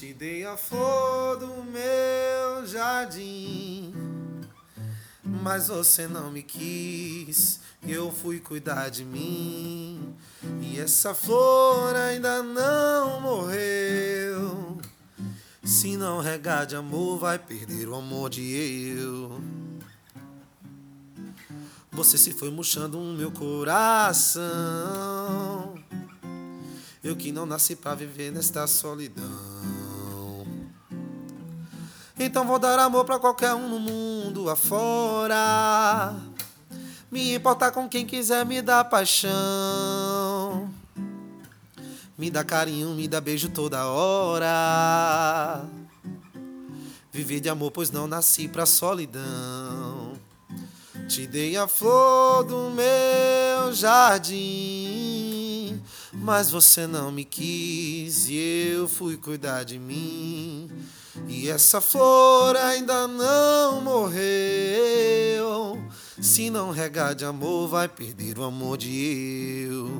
Te dei a flor do meu jardim, mas você não me quis. Eu fui cuidar de mim, e essa flor ainda não morreu. Se não regar de amor, vai perder o amor de eu. Você se foi murchando o meu coração. Eu que não nasci pra viver nesta solidão. Então vou dar amor pra qualquer um no mundo afora. Me importar com quem quiser me dar paixão. Me dá carinho, me dá beijo toda hora. Viver de amor, pois não nasci pra solidão. Te dei a flor do meu jardim, mas você não me quis e eu fui cuidar de mim. E essa flor ainda não morreu. Se não regar de amor, vai perder o amor de eu.